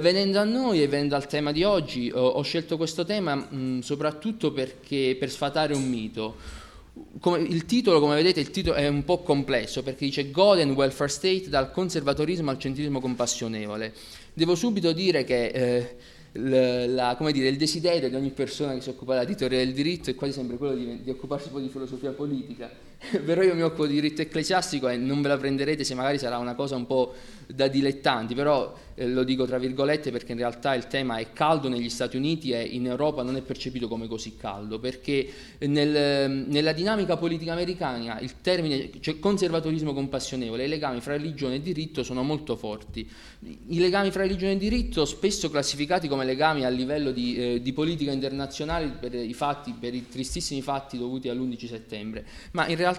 Venendo a noi e venendo al tema di oggi, ho, scelto questo tema mh, soprattutto perché, per sfatare un mito. Come, il titolo, come vedete, il titolo è un po' complesso perché dice God and Welfare State dal conservatorismo al centrismo compassionevole. Devo subito dire che eh, la, dire, il desiderio di ogni persona che si occupa della teoria del diritto è quasi sempre quello di, di occuparsi un po' di filosofia politica, però io mi occupo di diritto ecclesiastico e non ve la prenderete se magari sarà una cosa un po' da dilettanti, però eh, lo dico tra virgolette perché in realtà il tema è caldo negli Stati Uniti e in Europa non è percepito come così caldo, perché nel, nella dinamica politica americana il termine cioè conservatorismo compassionevole, i legami fra religione e diritto sono molto forti. I legami fra religione e diritto spesso classificati come legami a livello di, eh, di politica internazionale per i, fatti, per i tristissimi fatti dovuti all'11 settembre, ma in realtà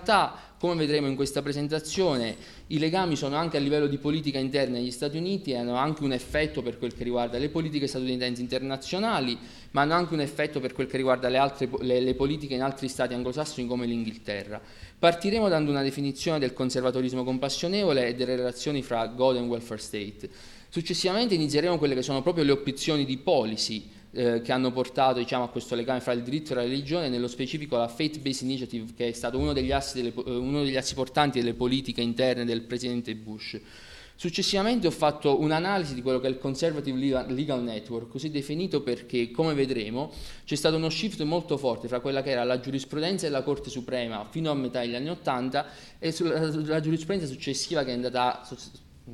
come vedremo in questa presentazione, i legami sono anche a livello di politica interna negli Stati Uniti e hanno anche un effetto per quel che riguarda le politiche statunitensi internazionali, ma hanno anche un effetto per quel che riguarda le, altre, le, le politiche in altri stati anglosassoni come l'Inghilterra. Partiremo dando una definizione del conservatorismo compassionevole e delle relazioni fra God e welfare state. Successivamente inizieremo quelle che sono proprio le opzioni di policy eh, che hanno portato diciamo, a questo legame fra il diritto e la religione, nello specifico la Faith Based Initiative, che è stato uno degli assi, delle, eh, uno degli assi portanti delle politiche interne del presidente Bush. Successivamente ho fatto un'analisi di quello che è il Conservative Legal Network, così definito perché, come vedremo, c'è stato uno shift molto forte fra quella che era la giurisprudenza della Corte Suprema fino a metà degli anni Ottanta e la giurisprudenza successiva che è andata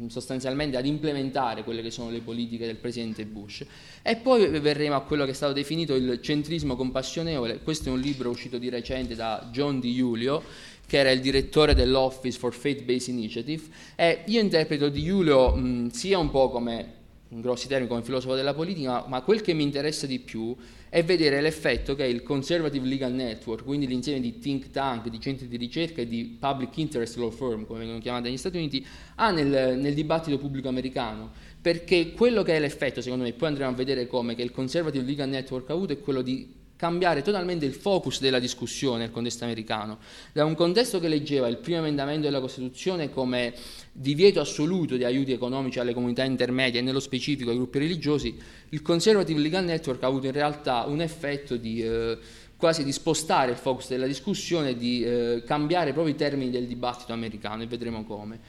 sostanzialmente ad implementare quelle che sono le politiche del presidente Bush. E poi verremo a quello che è stato definito il centrismo compassionevole. Questo è un libro uscito di recente da John Di Giulio, che era il direttore dell'Office for Faith-Based Initiative. E io interpreto Di Giulio mh, sia un po' come in grossi termini come filosofo della politica, ma quel che mi interessa di più è vedere l'effetto che il Conservative Legal Network, quindi l'insieme di think tank, di centri di ricerca e di public interest law firm, come vengono chiamate negli Stati Uniti, ha nel, nel dibattito pubblico americano. Perché quello che è l'effetto, secondo me, poi andremo a vedere come, che il Conservative Legal Network ha avuto è quello di cambiare totalmente il focus della discussione nel contesto americano, da un contesto che leggeva il primo emendamento della Costituzione come divieto assoluto di aiuti economici alle comunità intermedie e nello specifico ai gruppi religiosi, il Conservative Legal Network ha avuto in realtà un effetto di eh, quasi di spostare il focus della discussione, di eh, cambiare proprio i termini del dibattito americano e vedremo come.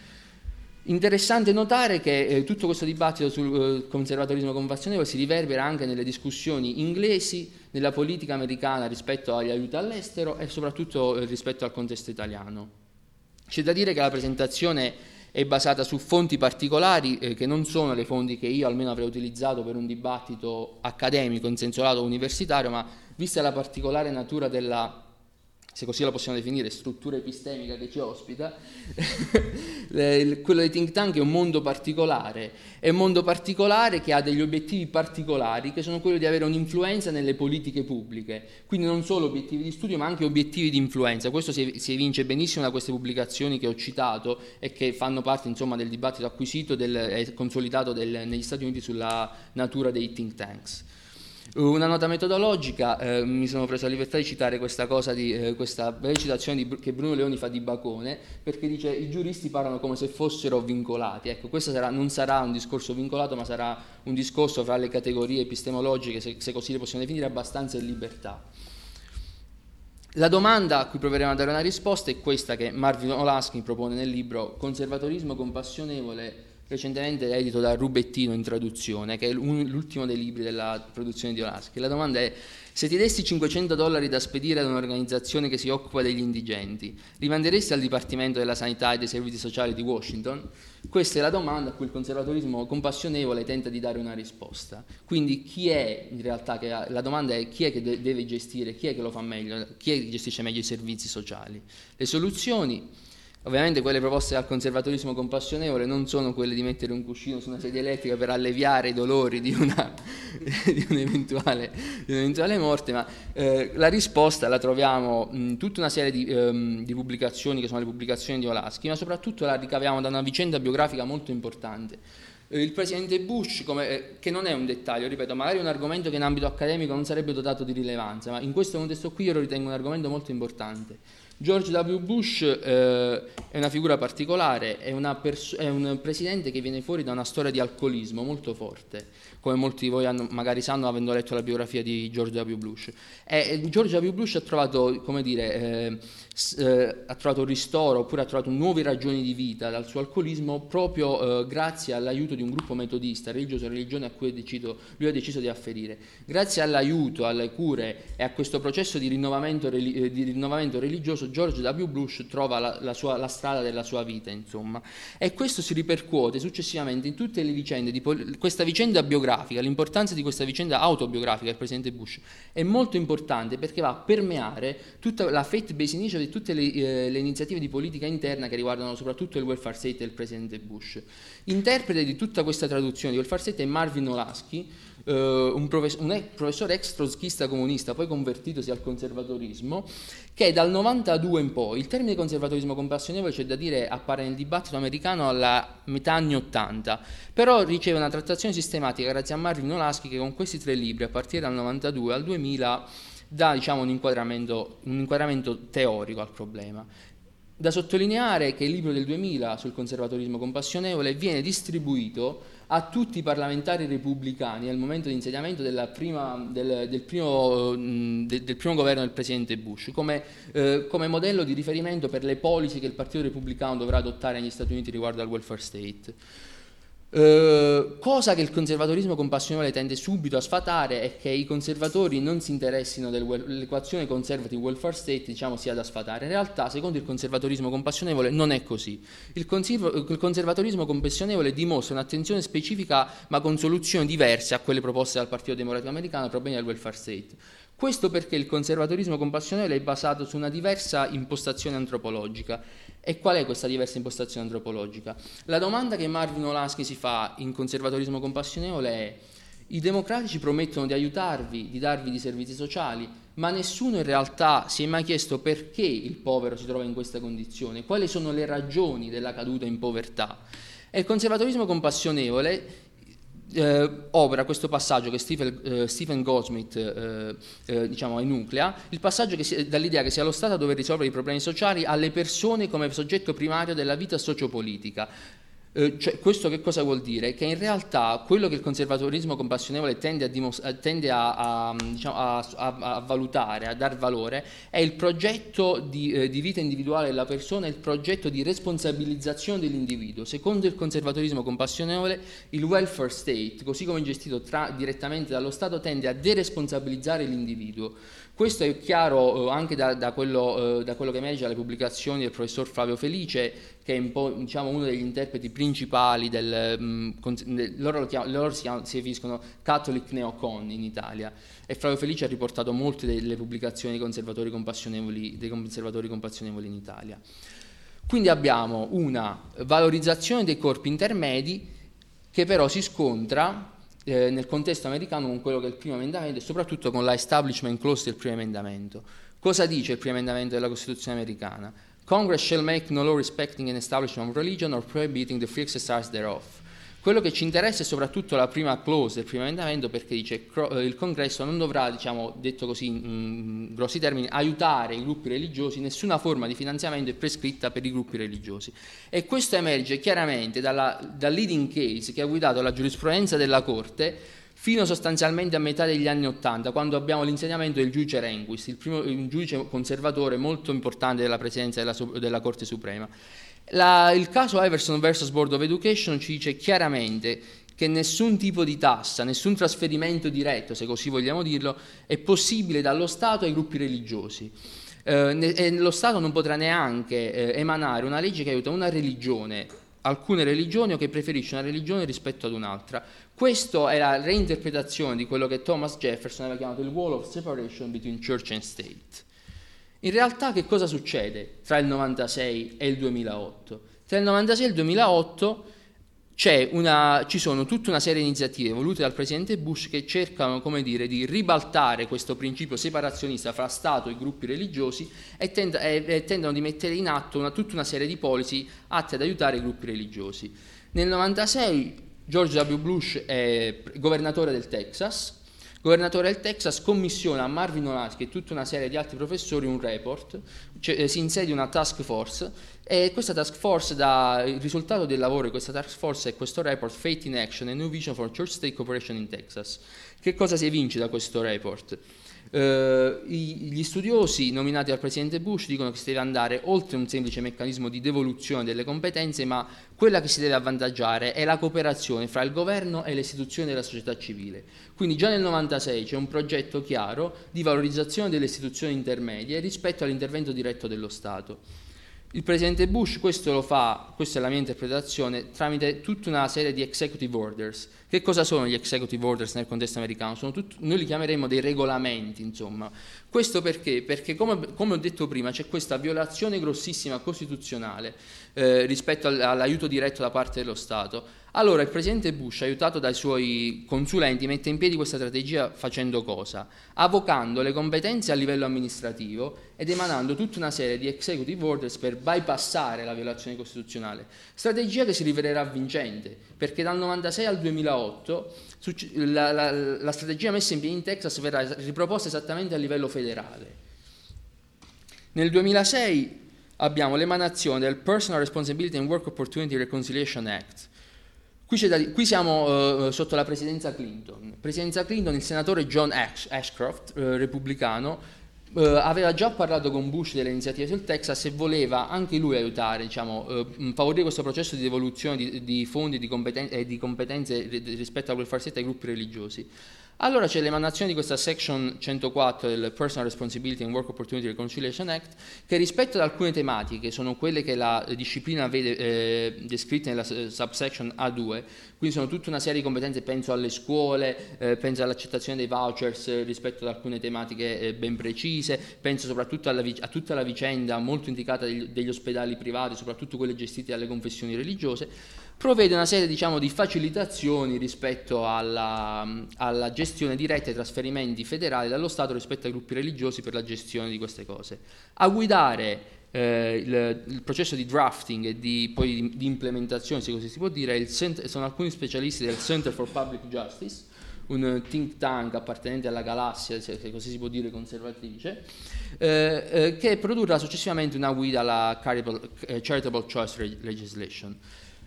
Interessante notare che eh, tutto questo dibattito sul eh, conservatorismo compassionevole si riverbera anche nelle discussioni inglesi, nella politica americana rispetto agli aiuti all'estero e soprattutto eh, rispetto al contesto italiano. C'è da dire che la presentazione è basata su fonti particolari eh, che non sono le fonti che io almeno avrei utilizzato per un dibattito accademico in senso lato universitario, ma vista la particolare natura della se così la possiamo definire, struttura epistemica che ci ospita, quello dei think tank è un mondo particolare, è un mondo particolare che ha degli obiettivi particolari che sono quelli di avere un'influenza nelle politiche pubbliche, quindi non solo obiettivi di studio ma anche obiettivi di influenza. Questo si evince benissimo da queste pubblicazioni che ho citato e che fanno parte insomma, del dibattito acquisito e consolidato del, negli Stati Uniti sulla natura dei think tanks. Una nota metodologica, eh, mi sono preso la libertà di citare questa cosa, di, eh, questa breve citazione di, che Bruno Leoni fa di Bacone, perché dice i giuristi parlano come se fossero vincolati. Ecco, questo sarà, non sarà un discorso vincolato, ma sarà un discorso fra le categorie epistemologiche, se, se così le possiamo definire, abbastanza in libertà. La domanda a cui proveremo a dare una risposta è questa che Marvin Olaskin propone nel libro Conservatorismo compassionevole recentemente edito da Rubettino in traduzione, che è l'ultimo dei libri della produzione di Olaschi. La domanda è, se ti dessi 500 dollari da spedire ad un'organizzazione che si occupa degli indigenti, rimanderesti al Dipartimento della Sanità e dei Servizi Sociali di Washington? Questa è la domanda a cui il conservatorismo compassionevole tenta di dare una risposta. Quindi chi è, in realtà, ha, la domanda è chi è che deve gestire, chi è che lo fa meglio, chi è che gestisce meglio i servizi sociali. Le soluzioni Ovviamente quelle proposte dal conservatorismo compassionevole non sono quelle di mettere un cuscino su una sedia elettrica per alleviare i dolori di, una, di, un'eventuale, di un'eventuale, morte, ma eh, la risposta la troviamo in tutta una serie di, ehm, di, pubblicazioni che sono le pubblicazioni di Olaschi, ma soprattutto la ricaviamo da una vicenda biografica molto importante. Eh, il presidente Bush, come, eh, che non è un dettaglio, ripeto, magari è un argomento che in ambito accademico non sarebbe dotato di rilevanza, ma in questo contesto qui io lo ritengo un argomento molto importante George W. Bush eh, è una figura particolare, è, pers- è, un presidente che viene fuori da una storia di alcolismo molto forte, come molti di voi hanno, magari sanno avendo letto la biografia di George W. Bush. E, George W. Bush ha trovato, come dire, eh, eh, ha trovato ristoro oppure ha trovato nuove ragioni di vita dal suo alcolismo proprio eh, grazie all'aiuto di un gruppo metodista religioso, religione a cui deciso, lui ha deciso di afferire. Grazie all'aiuto, alle cure e a questo processo di rinnovamento, eh, di rinnovamento religioso, George W. Bush trova la, la, sua, la, strada della sua vita, insomma. E questo si ripercuote successivamente in tutte le vicende, di questa vicenda biografica, l'importanza di questa vicenda autobiografica del presidente Bush è molto importante perché va a permeare tutta la faith-based initiative tutte le, eh, le, iniziative di politica interna che riguardano soprattutto il welfare state del presidente Bush. Interprete di tutta questa traduzione di welfare state è Marvin Olasky, eh, un, profes- un professore ex trotskista comunista, poi convertitosi al conservatorismo, che dal 92 in poi, il termine conservatorismo compassionevole c'è da dire appare nel dibattito americano alla metà anni 80, però riceve una trattazione sistematica grazie a Marvin Olasky che con questi tre libri, a partire dal 92 al 2000, dà diciamo, un, inquadramento, un inquadramento teorico al problema. Da sottolineare che il libro del 2000 sul conservatorismo compassionevole viene distribuito a tutti i parlamentari repubblicani al momento di insediamento prima, del, del, primo, del, del, primo, governo del presidente Bush come, eh, come, modello di riferimento per le policy che il Partito Repubblicano dovrà adottare negli Stati Uniti riguardo al welfare state. Uh, cosa che il conservatorismo compassionevole tende subito a sfatare è che i conservatori non si interessino dell'equazione conservative welfare state diciamo sia da sfatare. In realtà, secondo il conservatorismo compassionevole, non è così. Il, conserv- il conservatorismo compassionevole dimostra un'attenzione specifica ma con soluzioni diverse a quelle proposte dal Partito Democratico Americano problemi del welfare state. Questo perché il conservatorismo compassionevole è basato su una diversa impostazione antropologica e qual è questa diversa impostazione antropologica? La domanda che Marvin Olasky si fa in conservatorismo compassionevole è i democratici promettono di aiutarvi, di darvi di servizi sociali, ma nessuno in realtà si è mai chiesto perché il povero si trova in questa condizione, quali sono le ragioni della caduta in povertà. E il conservatorismo compassionevole eh, opera questo passaggio che Stephen, eh, Stephen Goldsmith eh, eh, diciamo, enuclea, il passaggio che si, dall'idea che sia lo Stato a dover risolvere i problemi sociali alle persone come soggetto primario della vita sociopolitica, eh, cioè, questo che cosa vuol dire? Che in realtà quello che il conservatorismo compassionevole tende a, dimos- tende a, a, diciamo, a, valutare, a dar valore, è il progetto di, eh, di, vita individuale della persona, il progetto di responsabilizzazione dell'individuo. Secondo il conservatorismo compassionevole, il welfare state, così come gestito tra, direttamente dallo Stato, tende a deresponsabilizzare l'individuo. Questo è chiaro eh, anche da, da, quello, eh, da, quello, che emerge dalle pubblicazioni del professor Flavio Felice, che è un diciamo, uno degli interpreti principali del... Mh, mm, loro, chiamano, loro si, si, definiscono Catholic Neocon in Italia e Flavio Felice ha riportato molte delle pubblicazioni dei conservatori compassionevoli, dei conservatori compassionevoli in Italia. Quindi abbiamo una valorizzazione dei corpi intermedi che però si scontra eh, nel contesto americano con quello che è il primo emendamento e soprattutto con la establishment clause del primo emendamento. Cosa dice il primo emendamento della Costituzione americana? Congress shall make no law respecting an establishment of religion or prohibiting the free exercise thereof. Quello che ci interessa è soprattutto la prima clause del primo emendamento perché dice che eh, il congresso non dovrà, diciamo, detto così in grossi termini, aiutare i gruppi religiosi, nessuna forma di finanziamento è prescritta per i gruppi religiosi. E questo emerge chiaramente dalla, dal leading case che ha guidato la giurisprudenza della Corte fino sostanzialmente a metà degli anni Ottanta, quando abbiamo l'insegnamento del giudice Renquist, il primo il giudice conservatore molto importante della presidenza della, della Corte Suprema. La, il caso Iverson vs. Board of Education ci dice chiaramente che nessun tipo di tassa, nessun trasferimento diretto, se così vogliamo dirlo, è possibile dallo Stato ai gruppi religiosi. Eh, lo Stato non potrà neanche eh, emanare una legge che aiuta una religione, alcune religioni o che preferisce una religione rispetto ad un'altra. Questa è la reinterpretazione di quello che Thomas Jefferson aveva chiamato il wall of separation between church and state. In realtà che cosa succede tra il 96 e il 2008? Tra il 96 e il 2008 una, ci sono tutta una serie di iniziative volute dal presidente Bush che cercano dire, di ribaltare questo principio separazionista fra Stato e gruppi religiosi e, tend- e, tendono di mettere in atto una, tutta una serie di policy atte ad aiutare i gruppi religiosi. Nel 96 George W. Bush è governatore del Texas governatore del Texas commissiona a Marvin Olasky e tutta una serie di altri professori un report, cioè, eh, si insedia una task force e questa task force dà il risultato del lavoro di questa task force è questo report Fate in Action a New Vision for Church State Cooperation in Texas. Che cosa si evince da questo report? Uh, gli studiosi nominati dal presidente Bush dicono che si deve andare oltre un semplice meccanismo di devoluzione delle competenze, ma quella che si deve avvantaggiare è la cooperazione fra il governo e le istituzioni della società civile. Quindi già nel 96 c'è un progetto chiaro di valorizzazione delle istituzioni intermedie rispetto all'intervento diretto dello Stato. Il presidente Bush questo lo fa, questa è la mia interpretazione, tramite tutta una serie di executive orders. Che cosa sono gli executive orders nel contesto americano? Tut- noi li chiameremo dei regolamenti, insomma. Questo perché? Perché, come, come ho detto prima, c'è questa violazione grossissima costituzionale eh, rispetto all'aiuto diretto da parte dello Stato. Allora il presidente Bush, aiutato dai suoi consulenti, mette in piedi questa strategia facendo cosa? Avocando le competenze a livello amministrativo ed emanando tutta una serie di executive orders per bypassare la violazione costituzionale. Strategia che si rivelerà vincente, perché dal 96 al 2008 la, la, la strategia messa in piedi in Texas verrà riproposta esattamente a livello federale. Nel 2006 abbiamo l'emanazione del Personal Responsibility and Work Opportunity Reconciliation Act. Qui, da, qui siamo uh, sotto la presidenza Clinton. Presidenza Clinton, il senatore John Ash, Ashcroft, uh, repubblicano, uh, aveva già parlato con Bush delle iniziative sul Texas e voleva anche lui aiutare, diciamo, favorire questo processo di devoluzione di, di fondi e di, competen- di competenze rispetto al welfare state ai gruppi religiosi. Allora c'è l'emanazione di questa section 104 del Personal Responsibility and Work Opportunity Reconciliation Act che rispetto ad alcune tematiche, sono quelle che la disciplina vede eh, descritte nella subsection A2, quindi sono tutta una serie di competenze, penso alle scuole, eh, penso all'accettazione dei vouchers eh, rispetto ad alcune tematiche eh, ben precise, penso soprattutto alla, a tutta la vicenda molto indicata degli, degli ospedali privati, soprattutto quelle gestite dalle confessioni religiose, provvede una serie diciamo, di facilitazioni rispetto alla, alla, gestione diretta dei trasferimenti federali dallo Stato rispetto ai gruppi religiosi per la gestione di queste cose. A guidare eh, il, il, processo di drafting e di, poi di, di, implementazione, se così si può dire, cent- sono alcuni specialisti del Center for Public Justice, un think tank appartenente alla galassia, se così si può dire, conservatrice, eh, eh, che produrrà successivamente una guida alla Charitable, eh, Charitable Choice Legislation.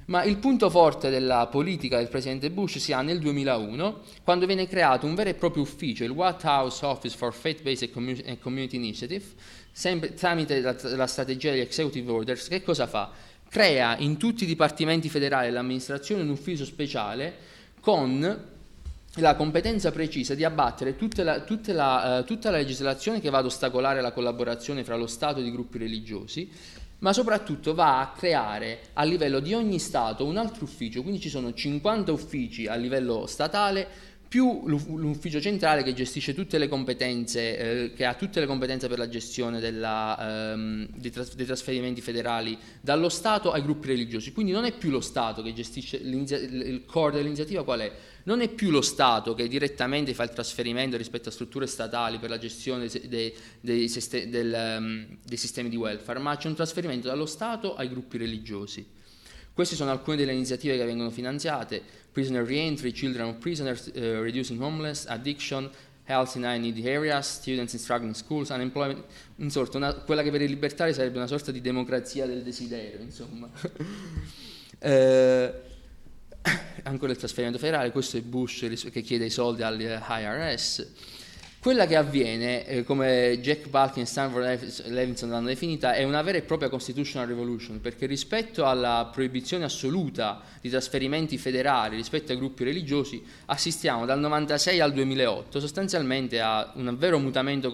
Ma il punto forte della politica del presidente Bush si ha nel 2001, quando viene creato un vero e proprio ufficio, il White House Office for Faith-Based and Community Initiative, sempre tramite la, la strategia degli executive orders, che cosa fa? Crea in tutti i dipartimenti federali dell'amministrazione un ufficio speciale con la competenza precisa di abbattere tutta la, tutta, la, uh, tutta la, legislazione che va ad ostacolare la collaborazione fra lo Stato e i gruppi religiosi ma soprattutto va a creare a livello di ogni Stato un altro ufficio, quindi ci sono 50 uffici a livello statale più l'ufficio centrale che gestisce tutte le competenze, eh, che ha tutte le competenze per la gestione della, ehm, dei, tras- dei, trasferimenti federali dallo Stato ai gruppi religiosi. Quindi non è più lo Stato che gestisce il core dell'iniziativa qual è? Non è più lo Stato che direttamente fa il trasferimento rispetto a strutture statali per la gestione dei, dei, del, um, dei sistemi di welfare, ma c'è un trasferimento dallo Stato ai gruppi religiosi. Queste sono alcune delle iniziative che vengono finanziate, Prisoner Reentry, Children of Prisoners, uh, Reducing Homeless, Addiction, Health in High Need Areas, Students in Struggling Schools, Unemployment, in sorta, una, quella che per i libertari sarebbe una sorta di democrazia del desiderio, insomma. eh, ancora il trasferimento federale, questo è Bush che chiede i soldi all'IRS quella che avviene, eh, come Jack Balkin e Stanford Levinson l'hanno definita, è una vera e propria constitutional revolution, perché rispetto alla proibizione assoluta di trasferimenti federali rispetto ai gruppi religiosi, assistiamo dal 96 al 2008 sostanzialmente a un vero mutamento,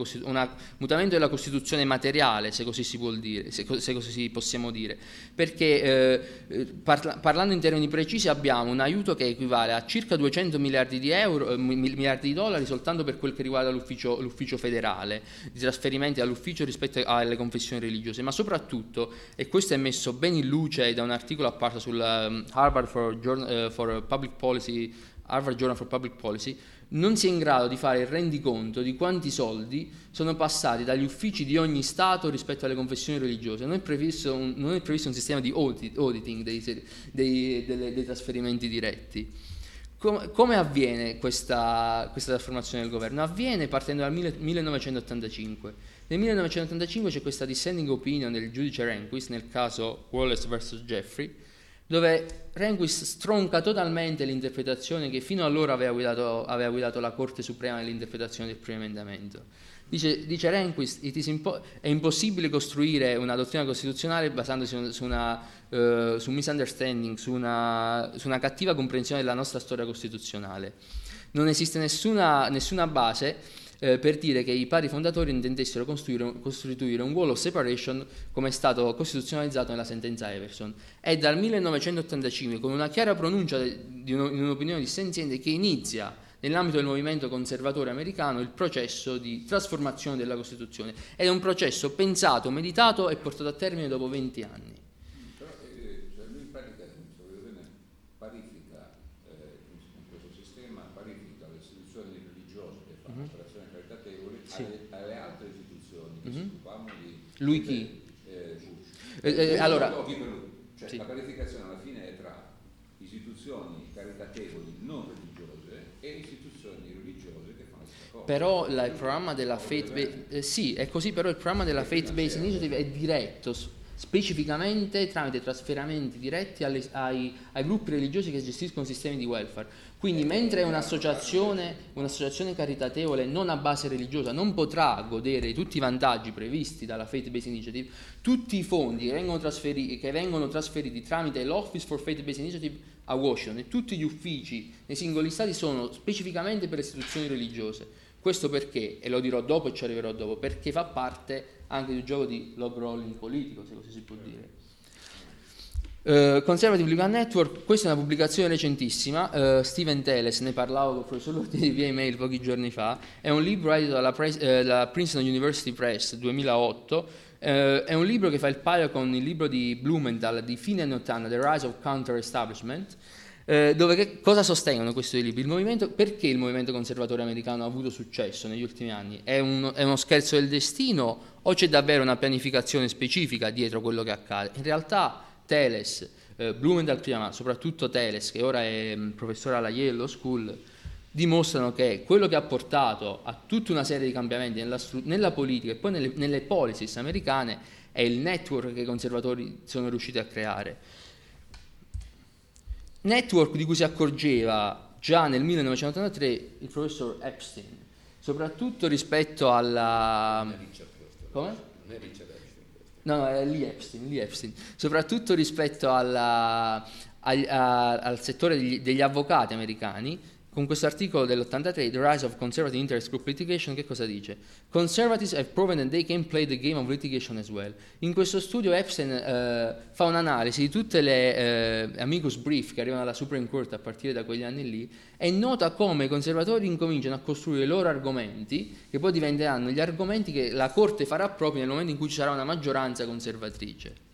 mutamento della Costituzione materiale, se così si, dire, se, così possiamo dire, perché eh, parla, parlando in termini precisi abbiamo un aiuto che equivale a circa 200 miliardi di, euro, eh, miliardi di dollari soltanto per quel che riguarda l'ufficio, l'ufficio federale, di trasferimenti all'ufficio rispetto alle confessioni religiose, ma soprattutto, e questo è messo ben in luce da un articolo apparso sul um, Harvard for, Journal, uh, for Public Policy, Harvard Journal for Public Policy, non si è in grado di fare il rendiconto di quanti soldi sono passati dagli uffici di ogni Stato rispetto alle confessioni religiose. Non è previsto un, è previsto un sistema di audit, auditing dei, dei, dei, dei trasferimenti diretti. Com- come avviene questa, questa, trasformazione del governo? Avviene partendo dal mille- 1985. Nel 1985 c'è questa dissenting opinion del giudice Rehnquist nel caso Wallace vs. Jeffrey, dove Rehnquist stronca totalmente l'interpretazione che fino allora aveva guidato, aveva guidato la Corte Suprema nell'interpretazione del primo emendamento. Dice, dice Rehnquist, impo- è impossibile costruire una dottrina costituzionale basandosi su, una, uh, su misunderstanding, su una, su una, cattiva comprensione della nostra storia costituzionale. Non esiste nessuna, nessuna base eh, per dire che i padri fondatori intendessero costruire, costituire un wall of separation come è stato costituzionalizzato nella sentenza Everson. È dal 1985 con una chiara pronuncia di un'opinione dissenziente che inizia nell'ambito del movimento conservatore americano il processo di trasformazione della Costituzione ed è un processo pensato, meditato e portato a termine dopo 20 anni. Però eh, cioè lui parifica eh, in questo sistema, parifica le istituzioni religiose che fanno mm-hmm. operazioni caritatevoli sì. alle, alle, altre istituzioni che mm-hmm. si occupano di... Lui chi? Eh. Eh, eh, allora, cioè, sì. la parificazione alla fine è tra istituzioni caritatevoli non religiose e istituzioni religiose che fanno questa cosa. Però la, il programma della Faith Based, eh, sì, è così, però il programma della Faith Based Initiative è diretto specificamente tramite trasferimenti diretti alle, ai, ai, gruppi religiosi che gestiscono sistemi di welfare. Quindi mentre un'associazione, un'associazione caritatevole non a base religiosa non potrà godere di tutti i vantaggi previsti dalla Faith Based Initiative, tutti i fondi che vengono trasferiti, che vengono trasferiti tramite l'Office for Faith Based Initiative a Washington e tutti gli uffici nei singoli stati sono specificamente per istituzioni religiose. Questo perché, e lo dirò dopo e ci arriverò dopo, perché fa parte anche di un gioco di log rolling politico, se così si può dire. Uh, Conservative Legal Network, questa è una pubblicazione recentissima, uh, Steven Teles, ne parlavo con il professor Lordi via email pochi giorni fa, è un libro edito dalla, Pre- uh, dalla Princeton University Press 2008, è un libro che fa il paio con il libro di Blumenthal di fine anni 80, The Rise of Counter-Establishment, eh, dove che, cosa sostengono questi libri? Il perché il movimento conservatore americano ha avuto successo negli ultimi anni? È, un, è, uno scherzo del destino o c'è davvero una pianificazione specifica dietro quello che accade? In realtà Teles, eh, Blumenthal prima, ma soprattutto Teles, che ora è mm, professore alla Yale School, dimostrano che quello che ha portato a tutta una serie di cambiamenti nella, nella politica e poi nelle, nelle policies americane è il network che i conservatori sono riusciti a creare network di cui si accorgeva già nel 1983 il professor Epstein, soprattutto rispetto alla... Come? Non è Richard Epstein. No, no, è Lee Epstein, Lee Epstein. soprattutto rispetto alla, al, al, settore degli, degli avvocati americani con questo articolo dell'83, The Rise of Conservative Interest Group Litigation, che cosa dice? Conservatives have proven that they can play the game of litigation as well. In questo studio Epstein eh, fa un'analisi di tutte le eh, amicus brief che arrivano alla Supreme Court a partire da quegli anni lì e nota come i conservatori incominciano a costruire i loro argomenti, che poi diventeranno gli argomenti che la Corte farà proprio nel momento in cui ci sarà una maggioranza conservatrice.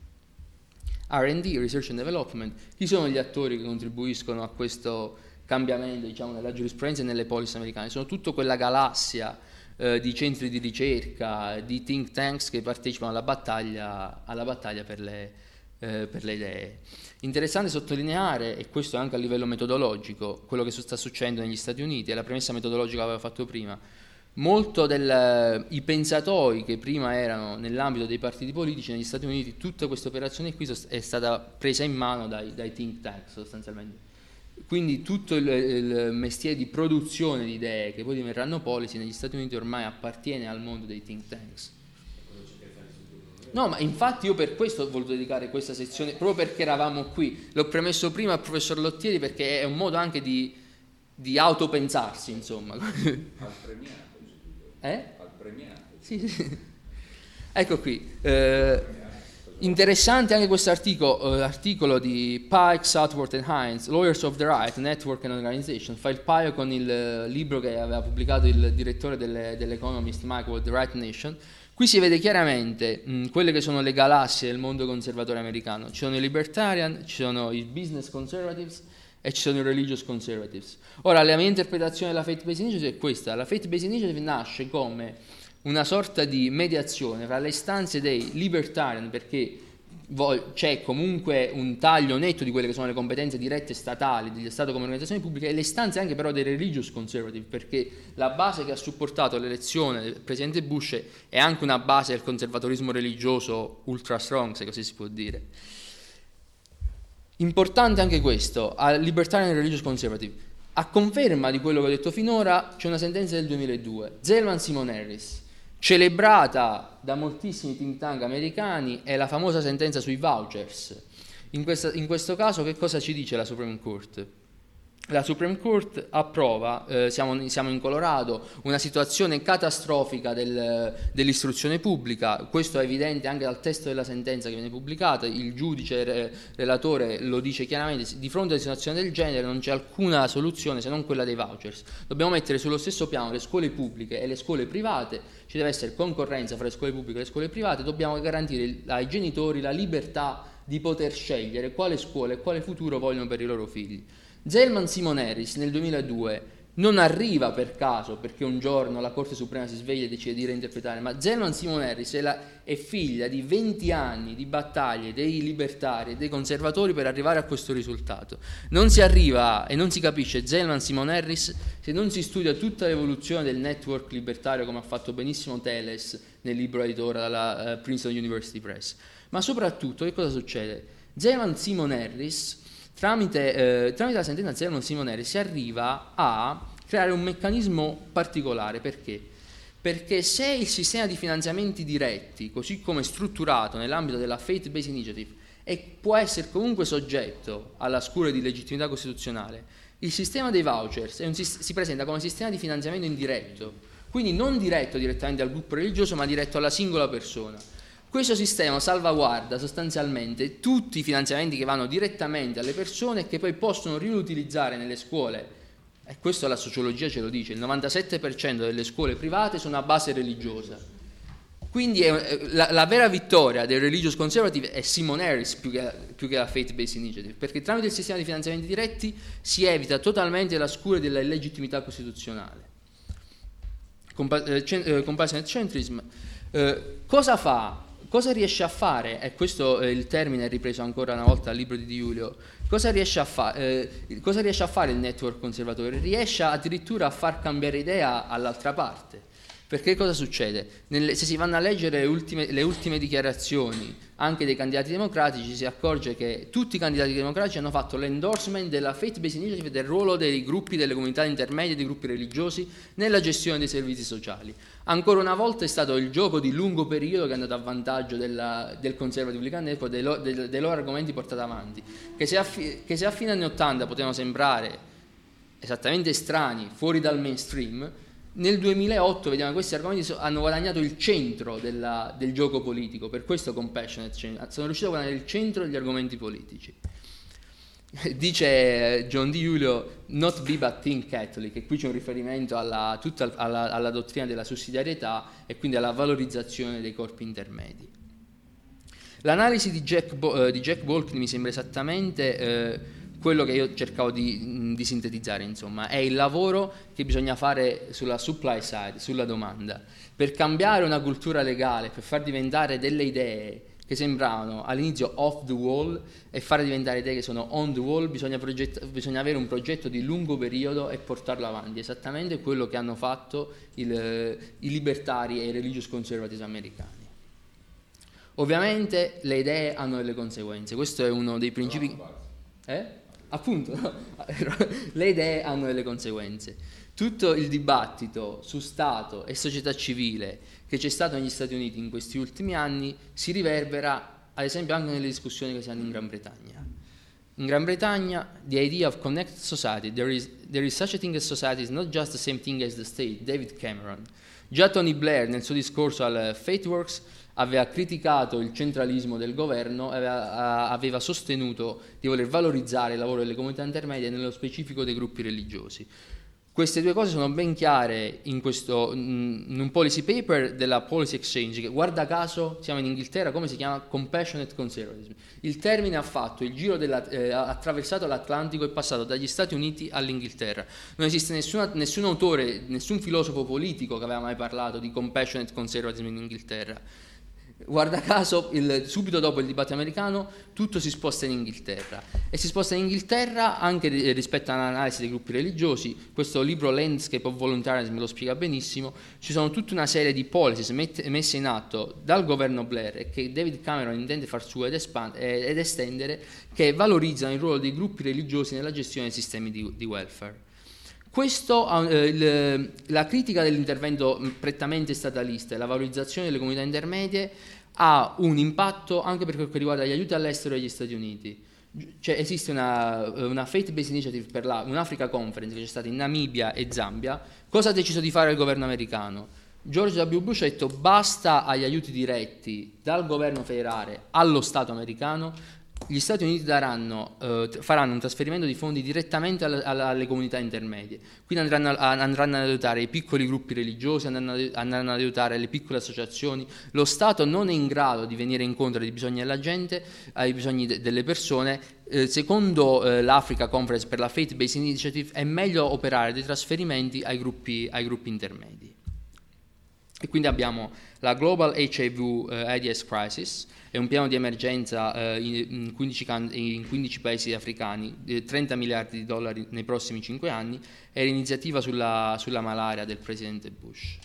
RD, Research and Development, chi sono gli attori che contribuiscono a questo cambiamento diciamo, nella giurisprudenza e nelle policy americane, sono tutta quella galassia eh, di centri di ricerca, di think tanks che partecipano alla battaglia, alla battaglia per, le, eh, per, le, idee. Interessante sottolineare, e questo anche a livello metodologico, quello che sta succedendo negli Stati Uniti, è la premessa metodologica che avevo fatto prima, molto dei pensatori che prima erano nell'ambito dei partiti politici negli Stati Uniti, tutta questa operazione qui è stata presa in mano dai, dai think tank sostanzialmente quindi tutto il, il, mestiere di produzione di idee che poi diventeranno policy negli Stati Uniti ormai appartiene al mondo dei think tanks. No, ma infatti io per questo ho voluto dedicare questa sezione, proprio perché eravamo qui. L'ho premesso prima al professor Lottieri perché è un modo anche di, di autopensarsi, insomma. Al premiato. Eh? Al premiato. Sì, sì. Ecco qui. Eh, Interessante anche questo articolo, uh, articolo di Pike, Southworth e Hines, Lawyers of the Right, Network and Organization, fa il paio con il uh, libro che aveva pubblicato il direttore delle, dell'Economist Michael, The Right Nation. Qui si vede chiaramente mh, quelle che sono le galassie del mondo conservatore americano. Ci sono i libertarian, ci sono i business conservatives e ci sono i religious conservatives. Ora, la mia interpretazione della Faith-Based Initiative è questa. La Faith-Based Initiative nasce come una sorta di mediazione fra le istanze dei libertarian, perché c'è comunque un taglio netto di quelle che sono le competenze dirette statali degli Stati come organizzazioni pubbliche e le istanze anche però dei religious conservative, perché la base che ha supportato l'elezione del presidente Bush è anche una base del conservatorismo religioso ultra strong, se così si può dire. Importante anche questo, a Libertarian Religious Conservative. A conferma di quello che ho detto finora, c'è una sentenza del 2002, Zelman Simon Harris, celebrata da moltissimi think tank americani, è la famosa sentenza sui vouchers. In, questa, in questo caso che cosa ci dice la Supreme Court? La Supreme Court approva, eh, siamo, siamo, in Colorado, una situazione catastrofica del, dell'istruzione pubblica, questo è evidente anche dal testo della sentenza che viene pubblicata, il giudice re, relatore lo dice chiaramente, di fronte a una situazione del genere non c'è alcuna soluzione se non quella dei vouchers, dobbiamo mettere sullo stesso piano le scuole pubbliche e le scuole private, ci deve essere concorrenza fra le scuole pubbliche e le scuole private, dobbiamo garantire ai genitori la libertà di poter scegliere quale scuola e quale futuro vogliono per i loro figli. Zelman Simon Harris nel 2002 non arriva per caso perché un giorno la Corte Suprema si sveglia e decide di reinterpretare, ma Zelman Simon Harris è, la, è, figlia di 20 anni di battaglie dei libertari e dei conservatori per arrivare a questo risultato. Non si arriva e non si capisce Zelman Harris se non si studia tutta l'evoluzione del network libertario come ha fatto benissimo Teles nel libro editore dalla uh, Princeton University Press. Ma soprattutto che cosa succede? Zelman Simon Harris Tramite, eh, tramite la sentenza Sermon Simonelli si arriva a creare un meccanismo particolare perché? Perché se il sistema di finanziamenti diretti, così come strutturato nell'ambito della Faith Based Initiative, e può essere comunque soggetto alla scura di legittimità costituzionale, il sistema dei vouchers un, si presenta come sistema di finanziamento indiretto, quindi non diretto direttamente al gruppo religioso, ma diretto alla singola persona. Questo sistema salvaguarda sostanzialmente tutti i finanziamenti che vanno direttamente alle persone e che poi possono riutilizzare nelle scuole. E questo la sociologia ce lo dice, il 97% delle scuole private sono a base religiosa. Quindi è, la, la, vera vittoria del religious conservative è Simon Harris più che, più che la faith-based initiative, perché tramite il sistema di finanziamenti diretti si evita totalmente la scura della illegittimità costituzionale. Compa- eh, eh compassionate centrism. Eh, cosa fa cosa riesce a fare? E questo è il termine è ripreso ancora una volta dal libro di Di Giulio. Cosa riesce, fa- eh, cosa riesce a fare il network conservatore? Riesce addirittura a far cambiare idea all'altra parte. Perché cosa succede? Nelle, se si vanno a leggere le ultime, le ultime, dichiarazioni anche dei candidati democratici, si accorge che tutti i candidati democratici hanno fatto l'endorsement della faith-based initiative del ruolo dei gruppi, delle comunità intermedie, dei gruppi religiosi nella gestione dei servizi sociali. Ancora una volta è stato il gioco di lungo periodo che è andato a vantaggio della, del Conservative Republican Network, dei, lo, dei, dei, loro argomenti portati avanti, che se, a, che se a fine anni 80 potevano sembrare esattamente strani, fuori dal mainstream, nel 2008 vediamo questi argomenti hanno guadagnato il centro della, del gioco politico, per questo Compassionate sono riusciti a guadagnare il centro degli argomenti politici. Dice John Di Giulio, not be but think Catholic, e qui c'è un riferimento alla, tutta alla, alla dottrina della sussidiarietà e quindi alla valorizzazione dei corpi intermedi. L'analisi di Jack, Bo- eh, di Jack Bolkin mi sembra esattamente... Eh, quello che io cercavo di, di, sintetizzare, insomma, è il lavoro che bisogna fare sulla supply side, sulla domanda, per cambiare una cultura legale, per far diventare delle idee che sembravano all'inizio off the wall e fare diventare idee che sono on the wall, bisogna, bisogna avere un progetto di lungo periodo e portarlo avanti, esattamente quello che hanno fatto il, i libertari e i religious conservatives americani. Ovviamente le idee hanno delle conseguenze, questo è uno dei principi... Eh? Appunto, le idee hanno delle conseguenze. Tutto il dibattito su Stato e società civile che c'è stato negli Stati Uniti in questi ultimi anni si riverbera, ad esempio, anche nelle discussioni che si hanno in Gran Bretagna. In Gran Bretagna, the idea of connected society, there is, there is such a thing as society, is not just the same thing as the state, David Cameron. Già Tony Blair nel suo discorso al FateWorks aveva criticato il centralismo del governo e aveva, sostenuto di voler valorizzare il lavoro delle comunità intermedie, nello specifico dei gruppi religiosi. Queste due cose sono ben chiare in, questo, in un policy paper della Policy Exchange, che guarda caso siamo in Inghilterra, come si chiama? Compassionate Conservatism. Il termine ha fatto il giro, della, eh, ha attraversato l'Atlantico e passato dagli Stati Uniti all'Inghilterra. Non esiste nessuna, nessun autore, nessun filosofo politico che aveva mai parlato di Compassionate Conservatism in Inghilterra Guarda caso, il, subito dopo il dibattito americano, tutto si sposta in Inghilterra. E si sposta in Inghilterra anche rispetto all'analisi dei gruppi religiosi. Questo libro Landscape of Voluntarism lo spiega benissimo. Ci sono tutta una serie di policies messe in atto dal governo Blair e che David Cameron intende far su ed, espand- ed estendere, che valorizzano il ruolo dei gruppi religiosi nella gestione dei sistemi di, di welfare. Questo, eh, il, la critica dell'intervento prettamente statalista e la valorizzazione delle comunità intermedie ha un impatto anche per quel che riguarda gli aiuti all'estero degli Stati Uniti. Cioè, esiste una, una Faith-Based Initiative per la, un'Africa Conference che c'è stata in Namibia e Zambia. Cosa ha deciso di fare il governo americano? George W. Bush ha detto basta agli aiuti diretti dal governo federale allo Stato americano, gli Stati Uniti daranno, eh, faranno un trasferimento di fondi direttamente alle, alle comunità intermedie, quindi andranno, a, andranno, ad aiutare i piccoli gruppi religiosi, andranno, andranno, ad aiutare le piccole associazioni. Lo Stato non è in grado di venire incontro ai bisogni della gente, ai bisogni de, delle persone. Eh, secondo eh, l'Africa Conference per la Faith Based Initiative è meglio operare dei trasferimenti ai gruppi, ai gruppi intermedi. E quindi abbiamo la Global HIV eh, AIDS Crisis, è un piano di emergenza eh, in, 15 can- in, 15 paesi africani, eh, 30 miliardi di dollari nei prossimi 5 anni, è l'iniziativa sulla, sulla malaria del presidente Bush.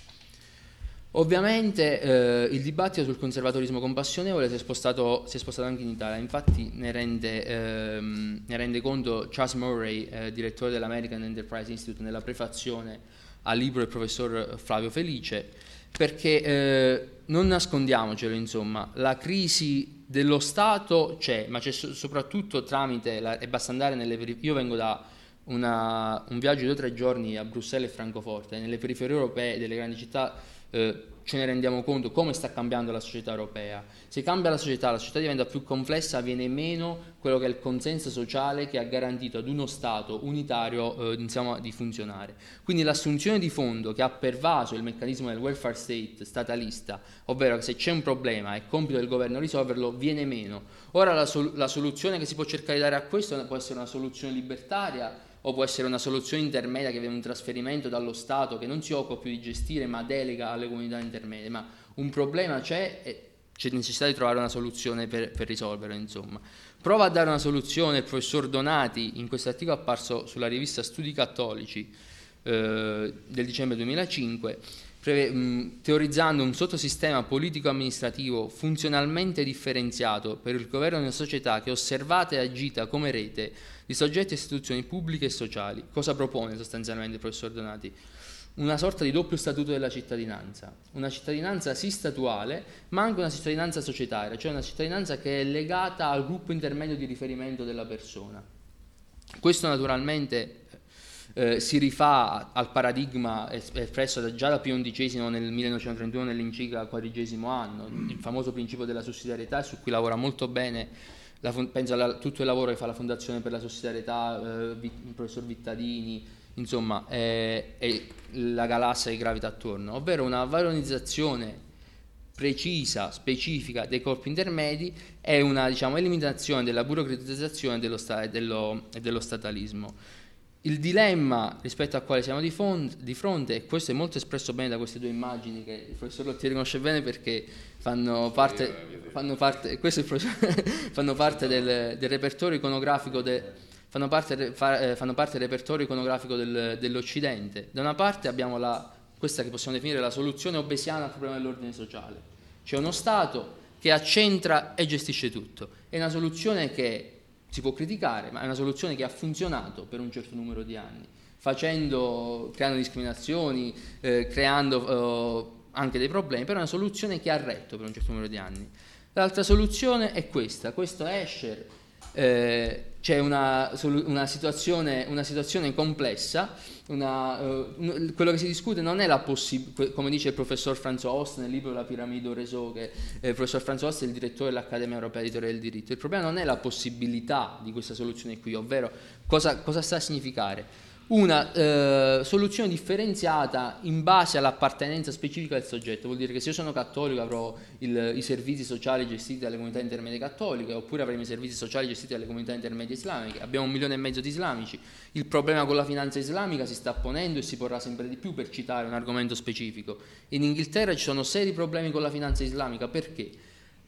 Ovviamente eh, il dibattito sul conservatorismo compassionevole si è, spostato, si è spostato, anche in Italia, infatti ne rende, ehm, ne rende conto Charles Murray, eh, direttore dell'American Enterprise Institute, nella prefazione al libro del professor Flavio Felice, perché eh, non nascondiamocelo, insomma, la crisi dello Stato c'è, ma c'è soprattutto tramite, la, e basta andare nelle periferie, io vengo da una, un viaggio di due o tre giorni a Bruxelles e Francoforte, nelle periferie europee delle grandi città eh, ce ne rendiamo conto come sta cambiando la società europea. Se cambia la società, la società diventa più complessa, viene meno quello che è il consenso sociale che ha garantito ad uno Stato unitario eh, insomma, di funzionare. Quindi l'assunzione di fondo che ha pervaso il meccanismo del welfare state statalista, ovvero che se c'è un problema è compito del governo risolverlo, viene meno. Ora la, sol- la soluzione che si può cercare di dare a questo può essere una soluzione libertaria o può essere una soluzione intermedia che viene un trasferimento dallo Stato che non si occupa più di gestire ma delega alle comunità intermedie, ma un problema c'è e c'è necessità di trovare una soluzione per, per risolverlo. Insomma. Prova a dare una soluzione il professor Donati in questo articolo apparso sulla rivista Studi Cattolici eh, del dicembre 2005 preve- mh, teorizzando un sottosistema politico-amministrativo funzionalmente differenziato per il governo di una società che osservata e agita come rete di soggetti e istituzioni pubbliche e sociali. Cosa propone sostanzialmente il professor Donati? Una sorta di doppio statuto della cittadinanza, una cittadinanza sì statuale, ma anche una cittadinanza societaria, cioè una cittadinanza che è legata al gruppo intermedio di riferimento della persona. Questo naturalmente eh, si rifà al paradigma espresso già da Pio XI nel 1931 nell'enciclica quadrigesimo anno, il famoso principio della sussidiarietà su cui lavora molto bene, la, penso a tutto il lavoro che fa la Fondazione per la Sussidiarietà, eh, il professor Vittadini, insomma, eh, e la galassia che gravita attorno, ovvero una valorizzazione precisa, specifica dei corpi intermedi e una diciamo, eliminazione della burocratizzazione dello sta- e dello, dello statalismo. Il dilemma rispetto al quale siamo di, fond- di, fronte, e questo è molto espresso bene da queste due immagini che il professor Lottieri conosce bene perché fanno parte, fanno parte, fanno parte del, del, repertorio iconografico de, fanno, parte, fa, eh, fanno parte, del repertorio iconografico del, dell'Occidente. Da una parte abbiamo la, questa che possiamo definire la soluzione obesiana al problema dell'ordine sociale. C'è uno Stato che accentra e gestisce tutto. È una soluzione che si può criticare, ma è una soluzione che ha funzionato per un certo numero di anni, facendo, creando discriminazioni, eh, creando eh, anche dei problemi, però è una soluzione che ha retto per un certo numero di anni. L'altra soluzione è questa, questo Escher, eh, c'è una, una, situazione, una situazione complessa una, uh, quello che si discute non è la possibilità, come dice il professor Franz Ost nel libro La piramide Resò, che eh, il professor Franz Ost è il direttore dell'Accademia Europea di Teoria del Diritto, il problema non è la possibilità di questa soluzione qui, ovvero cosa, cosa sta a significare. Una eh, soluzione differenziata in base all'appartenenza specifica del soggetto, vuol dire che se io sono cattolico avrò il, i servizi sociali gestiti dalle comunità intermedie cattoliche oppure avremo i servizi sociali gestiti dalle comunità intermedie islamiche, abbiamo un milione e mezzo di islamici, il problema con la finanza islamica si sta ponendo e si porrà sempre di più per citare un argomento specifico. In Inghilterra ci sono seri problemi con la finanza islamica, perché?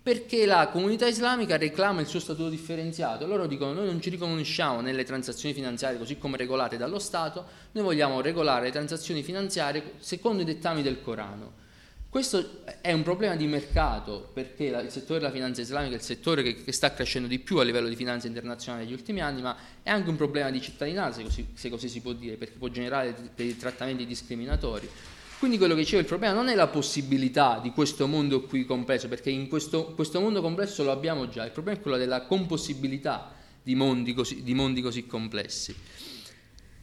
Perché la comunità islamica reclama il suo statuto differenziato. Loro dicono noi non ci riconosciamo nelle transazioni finanziarie così come regolate dallo Stato, noi vogliamo regolare le transazioni finanziarie secondo i dettami del Corano. Questo è un problema di mercato perché il settore della finanza islamica è il settore che, che, sta crescendo di più a livello di finanza internazionale negli ultimi anni, ma è anche un problema di cittadinanza, se così, se così si può dire, perché può generare dei trattamenti discriminatori. Quindi quello che dicevo, il problema non è la possibilità di questo mondo qui complesso, perché in questo, questo mondo complesso lo abbiamo già, il problema è quello della compossibilità di mondi così, di mondi così complessi.